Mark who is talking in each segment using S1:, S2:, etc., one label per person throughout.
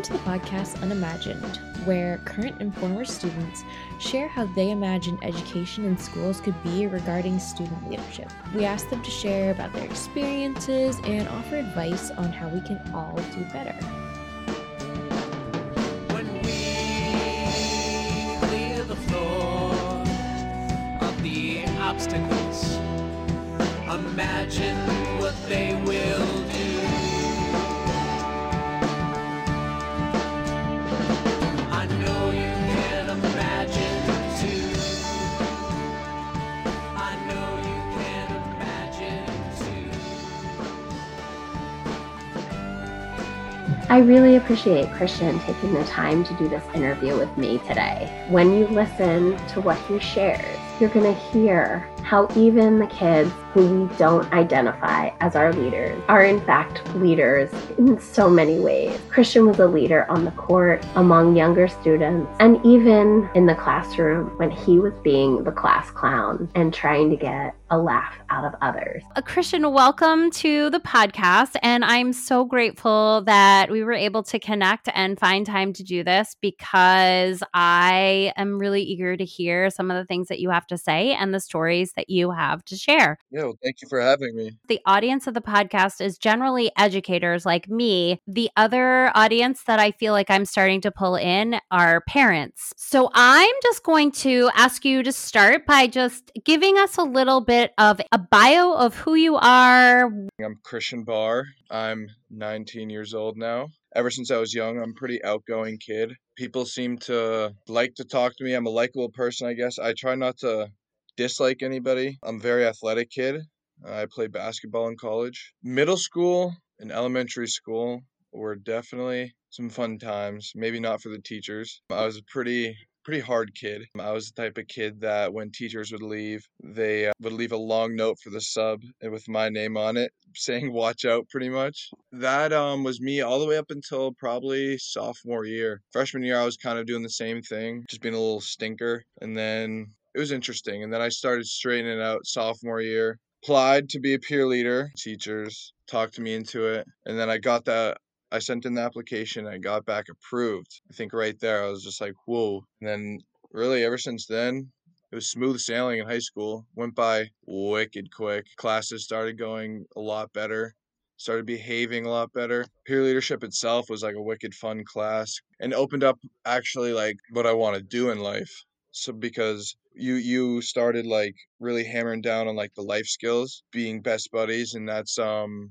S1: Welcome to the podcast Unimagined, where current and former students share how they imagine education in schools could be regarding student leadership. We ask them to share about their experiences and offer advice on how we can all do better.
S2: Obstacles, imagine what they will do. I
S3: really appreciate Christian taking the time to do this interview with me today. When you listen to what he shares, you're going to hear how even the kids who we don't identify as our leaders are in fact leaders in so many ways. Christian was a leader on the court, among younger students, and even in the classroom when he was being the class clown and trying to get a laugh out of others.
S4: A Christian, welcome to the podcast. And I'm so grateful that we were able to connect and find time to do this because I am really eager to hear some of the things that you have to say and the stories that you have to share.
S5: Yeah, well, thank you for having me.
S4: The audience of the podcast is generally educators like me. The other audience that I feel like I'm starting to pull in are parents. So I'm just going to ask you to start by just giving us a little bit of a bio of who you are.
S5: I'm Christian Barr. I'm 19 years old now. Ever since I was young, I'm a pretty outgoing kid. People seem to like to talk to me. I'm a likable person, I guess. I try not to dislike anybody. I'm a very athletic kid. I played basketball in college. Middle school and elementary school were definitely some fun times. Maybe not for the teachers. I was a pretty pretty hard kid. I was the type of kid that when teachers would leave, they uh, would leave a long note for the sub with my name on it saying watch out pretty much. That um was me all the way up until probably sophomore year. Freshman year I was kind of doing the same thing, just being a little stinker and then it was interesting and then I started straightening out sophomore year. Applied to be a peer leader. Teachers talked me into it and then I got that I sent in the application and I got back approved. I think right there I was just like, whoa. And then really ever since then, it was smooth sailing in high school. Went by wicked quick. Classes started going a lot better. Started behaving a lot better. Peer leadership itself was like a wicked fun class and opened up actually like what I want to do in life. So because you you started like really hammering down on like the life skills, being best buddies, and that's um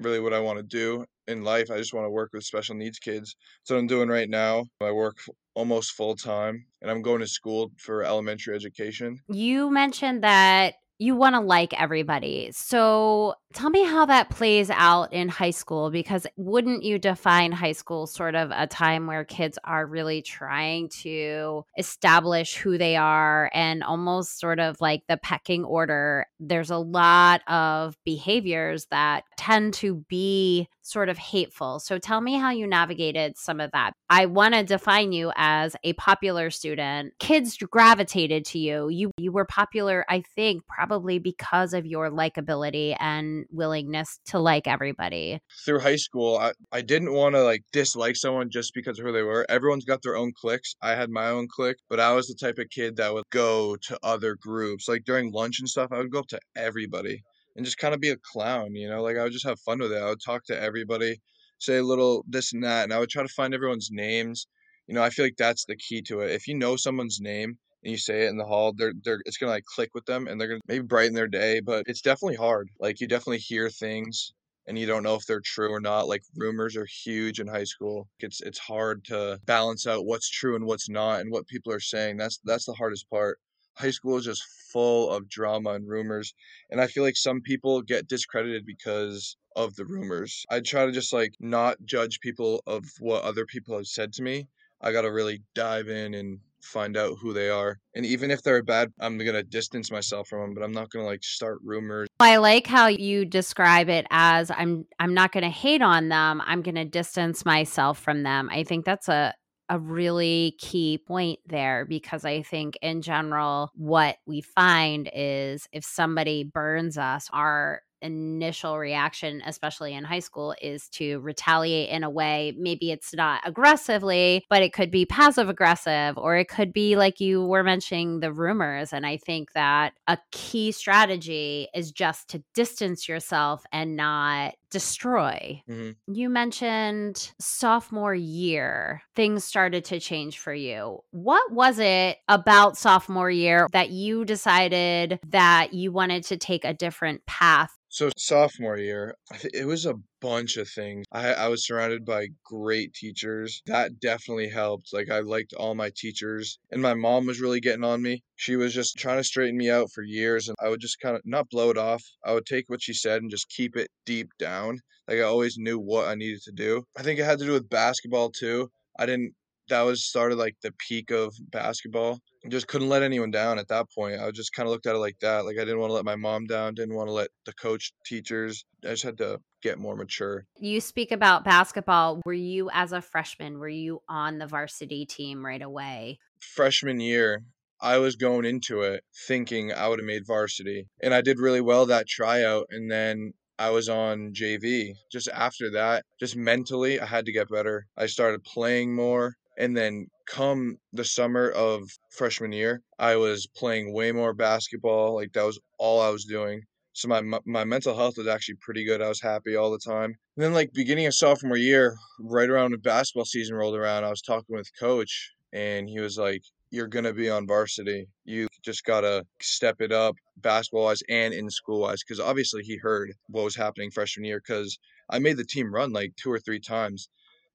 S5: really what I want to do in life. I just want to work with special needs kids. That's what I'm doing right now. I work almost full time and I'm going to school for elementary education.
S4: You mentioned that you want to like everybody. So tell me how that plays out in high school because wouldn't you define high school sort of a time where kids are really trying to establish who they are and almost sort of like the pecking order? There's a lot of behaviors that tend to be sort of hateful. So tell me how you navigated some of that. I want to define you as a popular student. Kids gravitated to you. You you were popular, I think, probably because of your likability and willingness to like everybody.
S5: Through high school, I, I didn't want to like dislike someone just because of who they were. Everyone's got their own cliques. I had my own clique, but I was the type of kid that would go to other groups. Like during lunch and stuff, I would go up to everybody and just kind of be a clown, you know? Like I would just have fun with it. I would talk to everybody, say a little this and that, and I would try to find everyone's names. You know, I feel like that's the key to it. If you know someone's name and you say it in the hall, they're they're it's gonna like click with them and they're gonna maybe brighten their day, but it's definitely hard. Like you definitely hear things and you don't know if they're true or not. Like rumors are huge in high school. It's it's hard to balance out what's true and what's not and what people are saying. That's that's the hardest part high school is just full of drama and rumors and i feel like some people get discredited because of the rumors i try to just like not judge people of what other people have said to me i gotta really dive in and find out who they are and even if they're bad i'm gonna distance myself from them but i'm not gonna like start rumors
S4: I like how you describe it as I'm I'm not going to hate on them. I'm going to distance myself from them. I think that's a a really key point there because I think in general what we find is if somebody burns us our initial reaction, especially in high school, is to retaliate in a way. Maybe it's not aggressively, but it could be passive aggressive, or it could be like you were mentioning the rumors. And I think that a key strategy is just to distance yourself and not destroy.
S5: Mhm.
S4: You mentioned sophomore year, things started to change for you. What was it about sophomore year that you decided that you wanted to take a different path?
S5: So sophomore year, it was a bunch of things. I I was surrounded by great teachers. That definitely helped. Like I liked all my teachers, and my mom was really getting on me. She was just trying to straighten me out for years, and I would just kind of not blow it off. I would take what she said and just keep it deep down. Like I always knew what I needed to do. I think it had to do with basketball too. I didn't. That was started like the peak of basketball. Just couldn't let anyone down at that point. I just kind of looked at it like that. Like I didn't want to let my mom down, didn't want to let the coach, teachers. I just had to get more mature.
S4: You speak about basketball. Were you, as a freshman, were you on the varsity team right away?
S5: Freshman year, I was going into it thinking I would have made varsity, and I did really well that tryout. And then I was on JV. Just after that, just mentally, I had to get better. I started playing more. And then come the summer of freshman year, I was playing way more basketball. Like that was all I was doing. So my my mental health was actually pretty good. I was happy all the time. And then like beginning of sophomore year, right around when basketball season rolled around, I was talking with coach and he was like, You're gonna be on varsity. You just gotta step it up basketball wise and in school wise. Cause obviously he heard what was happening freshman year because I made the team run like two or three times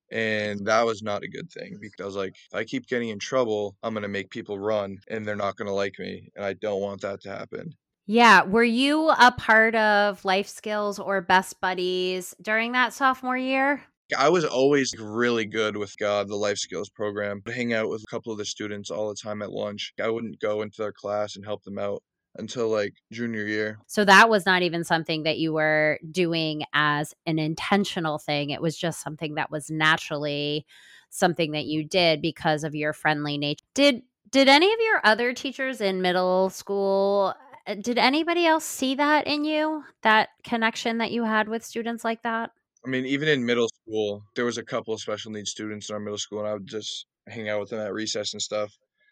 S5: and that was not a good thing because I was like, I keep getting in trouble, I'm gonna make people run, and they're not gonna like me, and I don't want that to happen.
S4: Yeah. Were you a part of Life Skills or Best Buddies during that sophomore year?
S5: I was always really good with God, the life skills program. I'd hang out with a couple of the students all the time at lunch. I wouldn't go into their class and help them out until like junior year.
S4: So that was not even something that you were doing as an intentional thing. It was just something that was naturally something that you did because of your friendly nature. Did did any of your other teachers in middle school uh, did anybody else see that in you? That connection that you had with students like that?
S5: I mean, even in middle school, there was a couple of special needs students in our middle school, and I would just hang out with them at recess and stuff.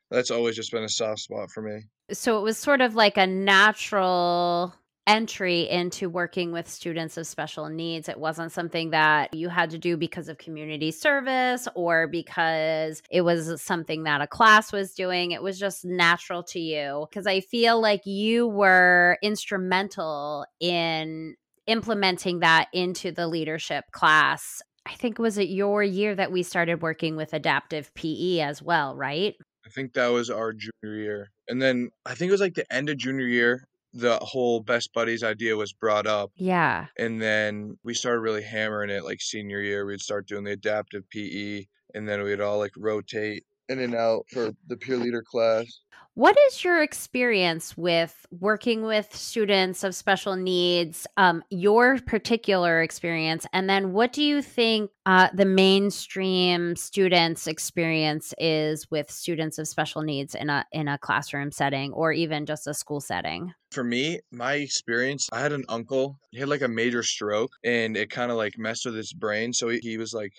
S5: That's always just been a soft spot for me.
S4: So it was sort of like a natural entry into working with students of special needs. It wasn't something that you had to do because of community service or because it was something that a class was doing. It was just natural to you because I feel like you were instrumental in implementing that into the leadership class. I think was it your year that we started working with adaptive PE as well, right?
S5: I think that was our junior year. And then I think it was like the end of junior year, the whole best buddies idea was brought up.
S4: Yeah.
S5: And then we started really hammering it like senior year. We'd start doing the adaptive PE and then we'd all like rotate in and out for the peer leader class.
S4: What is your experience with working with students of special needs? Um, your particular experience, and then what do you think uh, the mainstream students' experience is with students of special needs in a in a classroom setting or even just a school setting?
S5: For me, my experience, I had an uncle. He had like a major stroke and it kind of like messed with his brain. So he, he was like,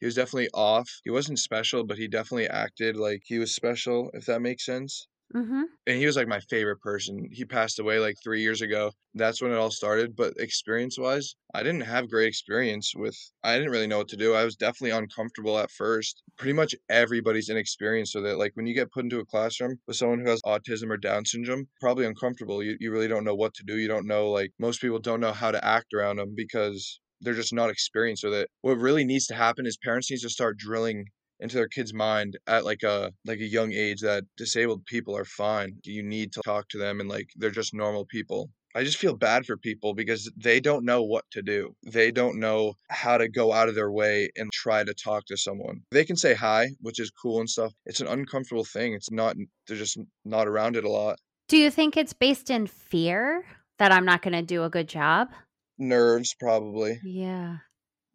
S5: he was definitely off. He wasn't special, but he definitely acted like he was special, if that makes sense.
S4: Mm-hmm.
S5: and he was like my favorite person. He passed away like three years ago. That's when it all started. But experience wise, I didn't have great experience with, I didn't really know what to do. I was definitely uncomfortable at first. Pretty much everybody's inexperienced with it. Like when you get put into a classroom with someone who has autism or Down syndrome, probably uncomfortable. You, you really don't know what to do. You don't know, like, most people don't know how to act around them because they're just not experienced with it. What really needs to happen is parents need to start drilling into their kid's mind at like a like a young age that disabled people are fine. You need to talk to them and like they're just normal people. I just feel bad for people because they don't know what to do. They don't know how to go out of their way and try to talk to someone. They can say hi, which is cool and stuff. It's an uncomfortable thing. It's not they're just not around it a lot.
S4: Do you think it's based in fear that I'm not going to do a good job?
S5: Nerves probably.
S4: Yeah.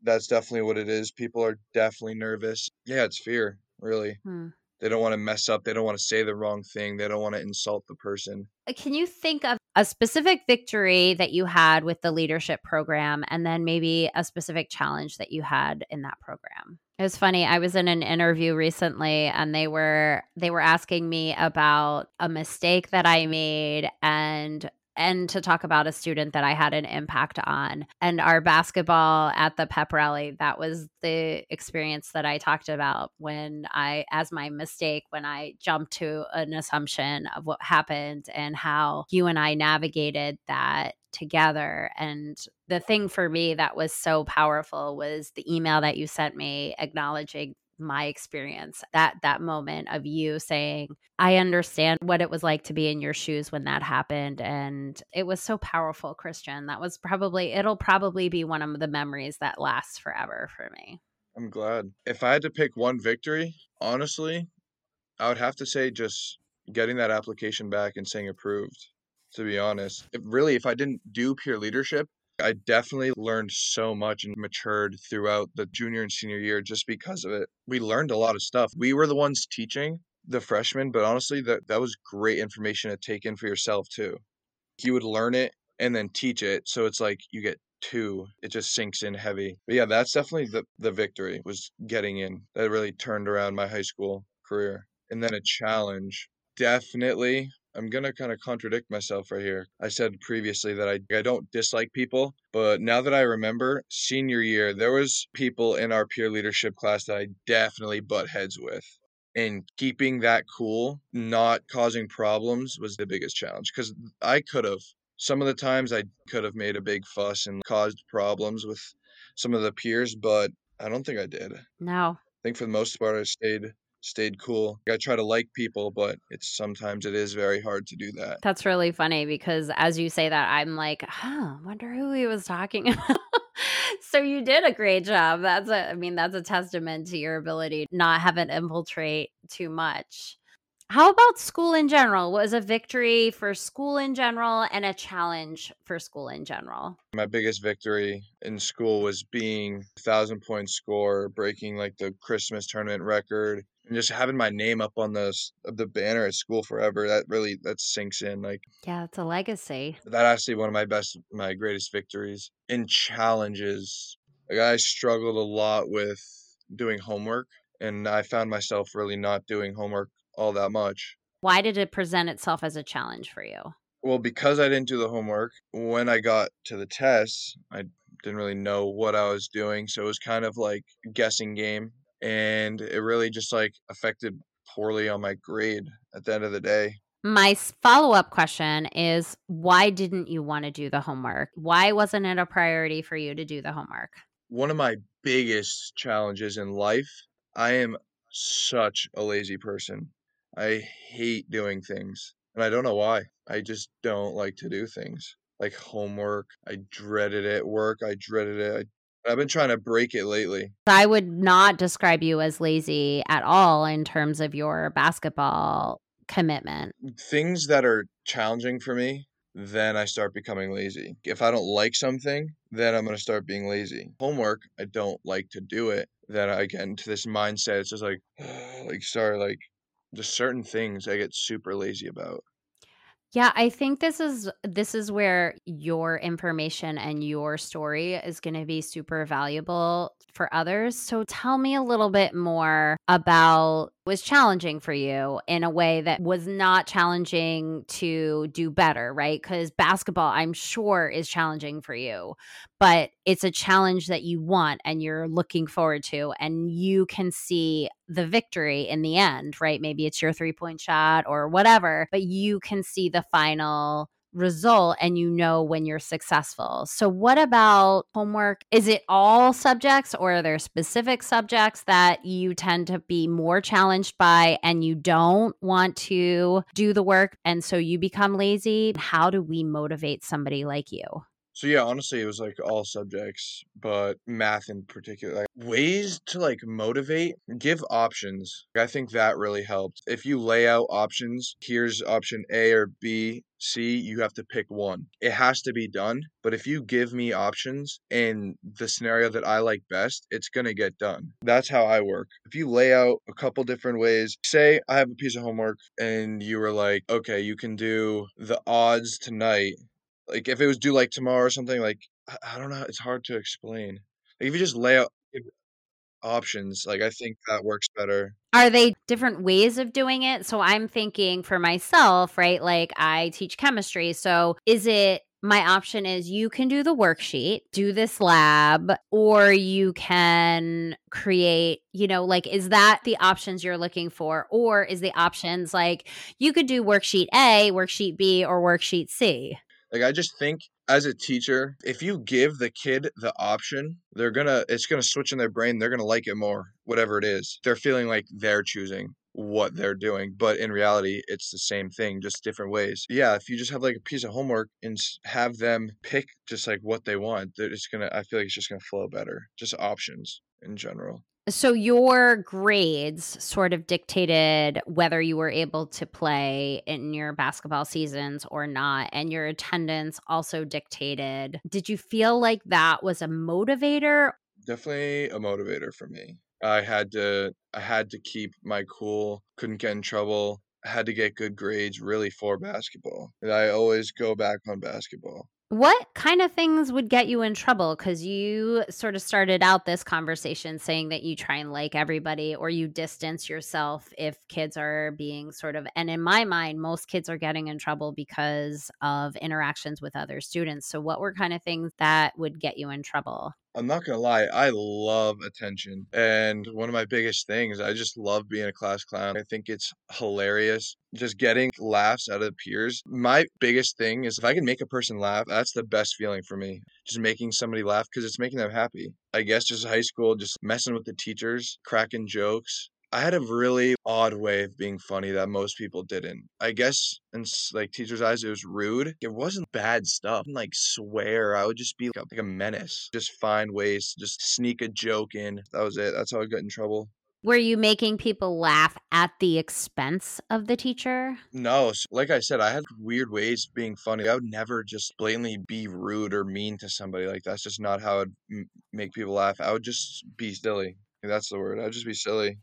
S5: That's definitely what it is. People are definitely nervous. Yeah, it's fear, really.
S4: Hmm.
S5: They don't want to mess up. They don't want to say the wrong thing. They don't want to insult the person.
S4: Uh, Can you think of a specific victory that you had with the leadership program, and then maybe a specific challenge that you had in that program. It was funny. I was in an interview recently and they were they were asking me about a mistake that I made and and to talk about a student that I had an impact on. And our basketball at the pep rally, that was the experience that I talked about when I, as my mistake, when I jumped to an assumption of what happened and how you and I navigated that together. And the thing for me that was so powerful was the email that you sent me acknowledging my experience that that moment of you saying i understand what it was like to be in your shoes when that happened and it was so powerful christian. That was probably it'll probably be one of the memories that lasts forever for me.
S5: I'm glad. If i had to pick one victory honestly i would have to say just getting that application back and saying approved to be honest. If really if i didn't do peer leadership I definitely learned so much and matured throughout the junior and senior year just because of it. We learned a lot of stuff. We were the ones teaching the freshmen, but honestly, that, that was great information to take in for yourself too. You would learn it and then teach it. So it's like you get two, it just sinks in heavy. But yeah, that's definitely the, the victory was getting in. That really turned around my high school career. And then a challenge. Definitely I'm gonna kind of contradict myself right here. I said previously that I I don't dislike people, but now that I remember, senior year there was people in our peer leadership class that I definitely butt heads with. And keeping that cool, not causing problems was the biggest challenge because I could have some of the times I could have made a big fuss and caused problems with some of the peers, but I don't think I did.
S4: No.
S5: I think for the most part I stayed stayed cool. I try to like people, but it's sometimes it is very hard to do that.
S4: That's really funny because as you say that, I'm like, huh, wonder who he was talking about. so you did a great job. That's a I mean, that's a testament to your ability not have it infiltrate too much. How about school in general? What was a victory for school in general and a challenge for school in general?
S5: My biggest victory in school was being a thousand point score, breaking like the Christmas tournament record, and just having my name up on the the banner at school forever. That really that sinks in. Like
S4: yeah, it's a legacy.
S5: That actually one of my best, my greatest victories in challenges. Like I struggled a lot with doing homework, and I found myself really not doing homework all that much.
S4: Why did it present itself as a challenge for you?
S5: Well, because I didn't do the homework, when I got to the tests, I didn't really know what I was doing. So it was kind of like a guessing game. And it really just like affected poorly on my grade at the end of the day.
S4: My follow up question is why didn't you want to do the homework? Why wasn't it a priority for you to do the homework?
S5: One of my biggest challenges in life, I am such a lazy person. I hate doing things. And I don't know why. I just don't like to do things. Like homework, I dreaded it. Work, I dreaded it. I, I've been trying to break it lately.
S4: I would not describe you as lazy at all in terms of your basketball commitment.
S5: Mm, things that are challenging for me, then I start becoming lazy. If I don't like something, then I'm going to start being lazy. Homework, I don't like to do it. Then I get into this mindset. It's just like, like, sorry, like, just certain things I get super lazy about.
S4: Yeah, I think this is this is where your information and your story is going to be super valuable for others. So tell me a little bit more about was challenging for you in a way that was not challenging to do better, right? Cuz basketball I'm sure is challenging for you, but it's a challenge that you want and you're looking forward to and you can see the victory in the end, right? Maybe it's your three-point shot or whatever, but you can see the final result and you know when you're successful. So, what about homework? Is it all subjects or are there specific subjects that you tend to be more challenged by and you don't want to do the work and so you become lazy? How do we motivate somebody like you?
S5: So yeah, honestly, it was like all subjects, but math in particular. Like ways to like motivate, give options. I think that really helped. If you lay out options, here's option A or B, C, you have to pick one. It has to be done. But if you give me options in the scenario that I like best, it's going to get done. That's how I work. If you lay out a couple different ways, say I have a piece of homework and you were like, okay, you can do the odds tonight like if it was due like tomorrow or something like i, don't know it's hard to explain like if you just lay out options like i think that works better
S4: Are they different ways of doing it? So I'm thinking for myself, right? Like I teach chemistry. So is it my option is you can do the worksheet, do this lab, or you can create, you know, like, is that the options you're looking for? Or is the options like you could do worksheet A, worksheet B, or worksheet C?
S5: Like i just think as a teacher if you give the kid the option they're gonna it's gonna switch in their brain they're gonna like it more whatever it is. They're feeling like they're choosing what they're doing but in reality it's the same thing just different ways. Yeah if you just have like a piece of homework and have them pick just like what they want they're just gonna i feel like it's just gonna flow better. Just options in general
S4: So your grades sort of dictated whether you were able to play in your basketball seasons or not, and your attendance also dictated. Did you feel like that was a motivator?
S5: definitely a motivator for me i had to i had to keep my cool couldn't get in trouble I had to get good grades really for basketball and i always go back on basketball
S4: What kind of things would get you in trouble? Because you sort of started out this conversation saying that you try and like everybody or you distance yourself if kids are being sort of, and in my mind, most kids are getting in trouble because of interactions with other students. So, what were kind of things that would get you in trouble?
S5: I'm not gonna lie, I love attention. And one of my biggest things, I just love being a class clown. I think it's hilarious. Just getting laughs out of peers. My biggest thing is if I can make a person laugh, that's the best feeling for me. Just making somebody laugh because it's making them happy. I guess just high school, just messing with the teachers, cracking jokes. I had a really odd way of being funny that most people didn't. I guess in like teachers' eyes, it was rude. It wasn't bad stuff. Like swear. I would just be like a, like a menace. Just find ways to just sneak a joke in. That was it. That's how I got in trouble.
S4: Were you making people laugh at the expense of the teacher?
S5: No, s like I said, I had weird ways of being funny. I would never just blatantly be rude or mean to somebody. Like that's just not how I'd m- make people laugh. I would just be silly. That's the word. I'd just be silly.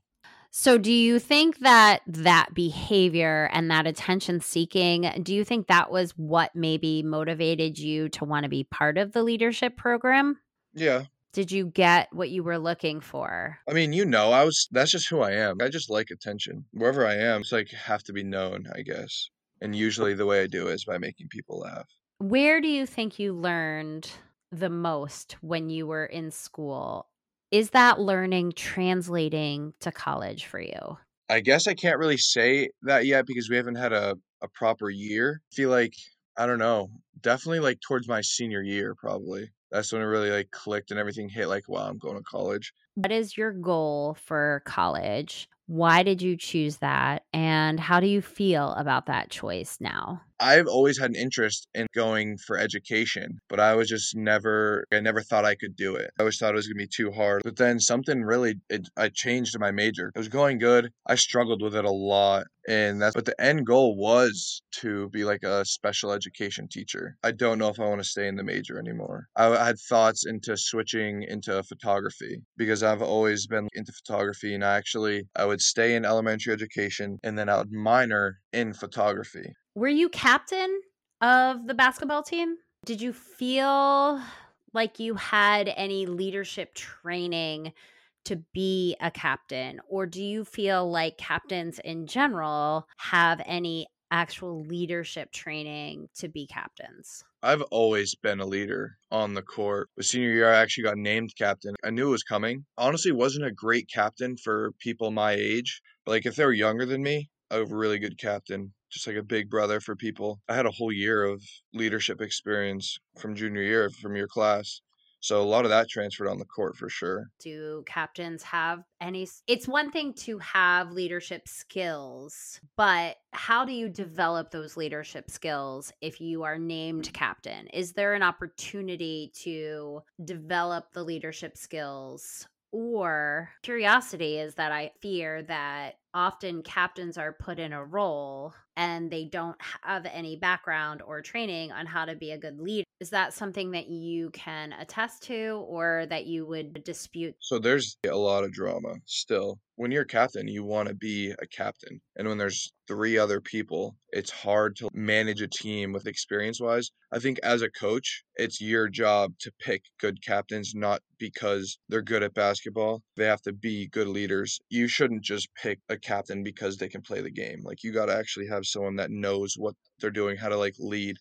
S4: So, do you think that that behavior and that attention seeking, do you think that was what maybe motivated you to want to be part of the leadership program?
S5: Yeah.
S4: Did you get what you were looking for?
S5: I mean, you know, I was that's just who I am. I just like attention. Wherever I am, it's like have to be known, I guess. And usually the way I do is by making people laugh.
S4: Where do you think you learned the most when you were in school? Is that learning translating to college for you?
S5: I guess I can't really say that yet because we haven't had a, a proper year. I feel like I don't know. Definitely like towards my senior year, probably. That's when it really like clicked and everything hit like, wow, I'm going to college.
S4: What is your goal for college? Why did you choose that? And how do you feel about that choice now?
S5: I've always had an interest in going for education, but I was just never, I never thought I could do it. I always thought it was going to be too hard. But then something really, it, I changed my major. It was going good. I struggled with it a lot. And that's, but the end goal was to be like a special education teacher. I don't know if I want to stay in the major anymore. I, I had thoughts into switching into photography because I've always been into photography and I actually, I would stay in elementary education and then I would minor in photography.
S4: Were you captain of the basketball team? Did you feel like you had any leadership training to be a captain? Or do you feel like captains in general have any actual leadership training to be captains?
S5: I've always been a leader on the court. The senior year, I actually got named captain. I knew it was coming. Honestly, wasn't a great captain for people my age, but like if they were younger than me, a really good captain. Just like a big brother for people. I had a whole year of leadership experience from junior year from your class. So a lot of that transferred on the court for sure.
S4: Do captains have any? It's one thing to have leadership skills, but how do you develop those leadership skills if you are named captain? Is there an opportunity to develop the leadership skills or curiosity is that I fear that often captains are put in a role and they don't have any background or training on how to be a good leader. Is that something that you can attest to or that you would dispute?
S5: So there's a lot of drama still. When you're a captain, you want to be a captain. And when there's three other people, it's hard to manage a team with experience wise. I think as a coach, it's your job to pick good captains, not because they're good at basketball. They have to be good leaders. You shouldn't just pick a captain because they can play the game. Like you got to actually have someone that knows what they're doing, how to like lead.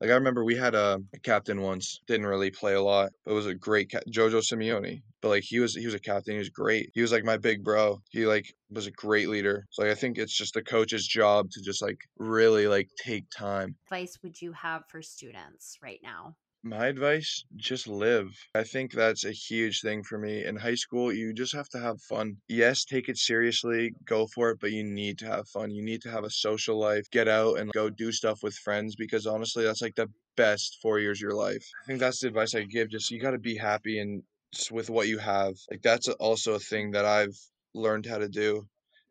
S5: Like I remember we had a, a captain once, didn't really play a lot, but was a great ca- Jojo Simeone. But like he was he was a captain, he was great. He was like my big bro. He like was a great leader. So like, I think it's just the coach's job to just like really like take time.
S4: Advice would you have for students right now?
S5: My advice, just live. I think that's a huge thing for me. In high school, you just have to have fun. Yes, take it seriously, go for it, but you need to have fun. You need to have a social life, get out and go do stuff with friends because honestly, that's like the best four years of your life. I think that's the advice I give. Just you got to be happy and with what you have. Like that's also a thing that I've learned how to do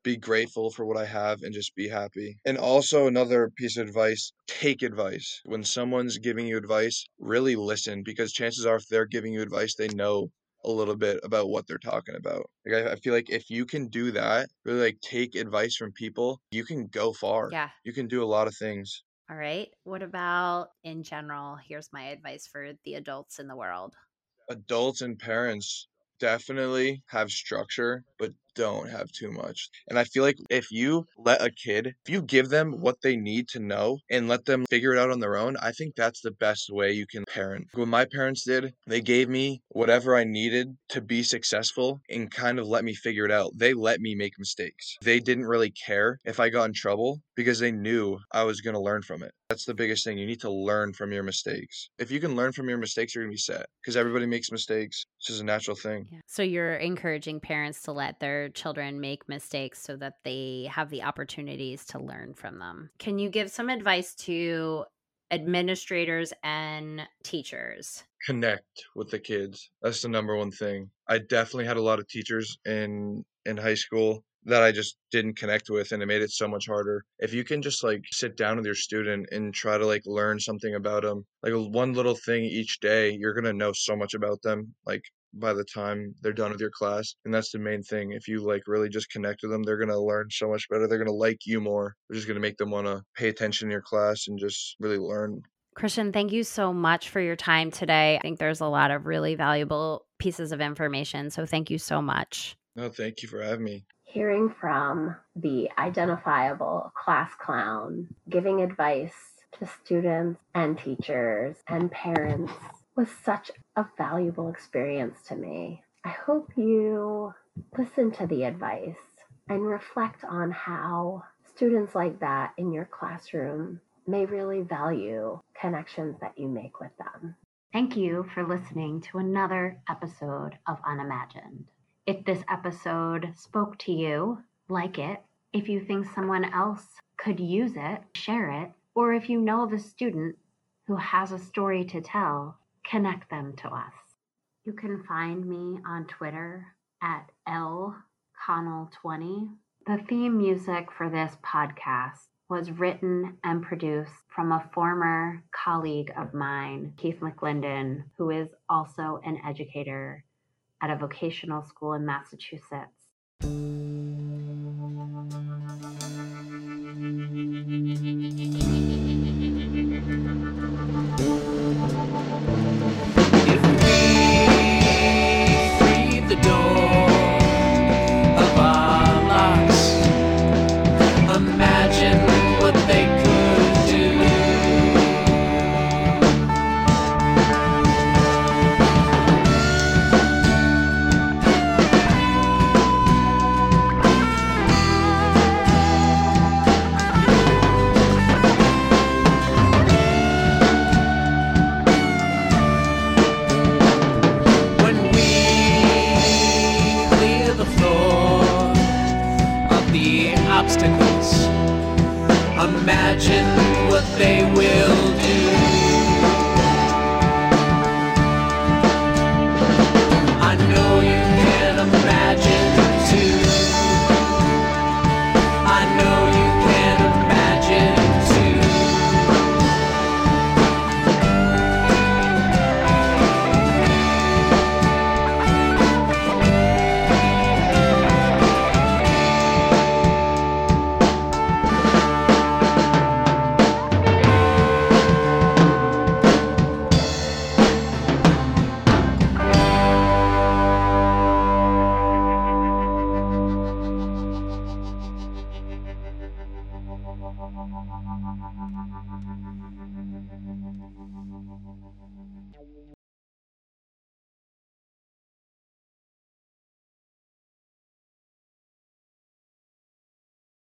S5: be grateful for what I have and just be happy. And also, another piece of advice take advice. When someone's giving you advice, really listen because chances are, if they're giving you advice, they know a little bit about what they're talking about. Like I, I feel like if you can do that, really like take advice from people, you can go far.
S4: Yeah.
S5: You can do a lot of things.
S4: All right. What about in general? Here's my advice for the adults in the world.
S5: Adults and parents definitely have structure, but don't have too much. And I feel like if you let a kid, if you give them what they need to know and let them figure it out on their own, I think that's the best way you can parent. What my parents did, they gave me whatever I needed to be successful and kind of let me figure it out. They let me make mistakes. They didn't really care if I got in trouble because they knew I was going to learn from it. That's the biggest thing. You need to learn from your mistakes. If you can learn from your mistakes, you're going to be set because everybody makes mistakes. It's just a natural thing.
S4: Yeah. So you're encouraging parents to let their children make mistakes so that they have the opportunities to learn from them. Can you give some advice to administrators and teachers?
S5: connect with the kids. That's the number one thing. I definitely had a lot of teachers in in high school that I just didn't connect with and it made it so much harder. If you can just like sit down with your student and try to like learn something about them, like one little thing each day, you're going to know so much about them like by the time they're done with your class. And that's the main thing. If you like really just connect with them, they're going to learn so much better. They're going to like you more. They're just going to make them want to pay attention in your class and just really learn
S4: Christian, thank you so much for your time today. I think there's a lot of really valuable pieces of information. So thank you so much.
S5: No, thank you for having me.
S3: Hearing from the identifiable class clown, giving advice to students and teachers and parents was such a valuable experience to me. I hope you listen to the advice and reflect on how students like that in your classroom may really value connections that you make with them. Thank you for listening to another episode of Unimagined. If this episode spoke to you, like it. If you think someone else could use it, share it. Or if you know of a student who has a story to tell, connect them to us. You can find me on Twitter at lconnell20. The theme music for this podcast was written and produced from a former colleague of mine, Keith McClendon, who is also an educator at a vocational school in Massachusetts.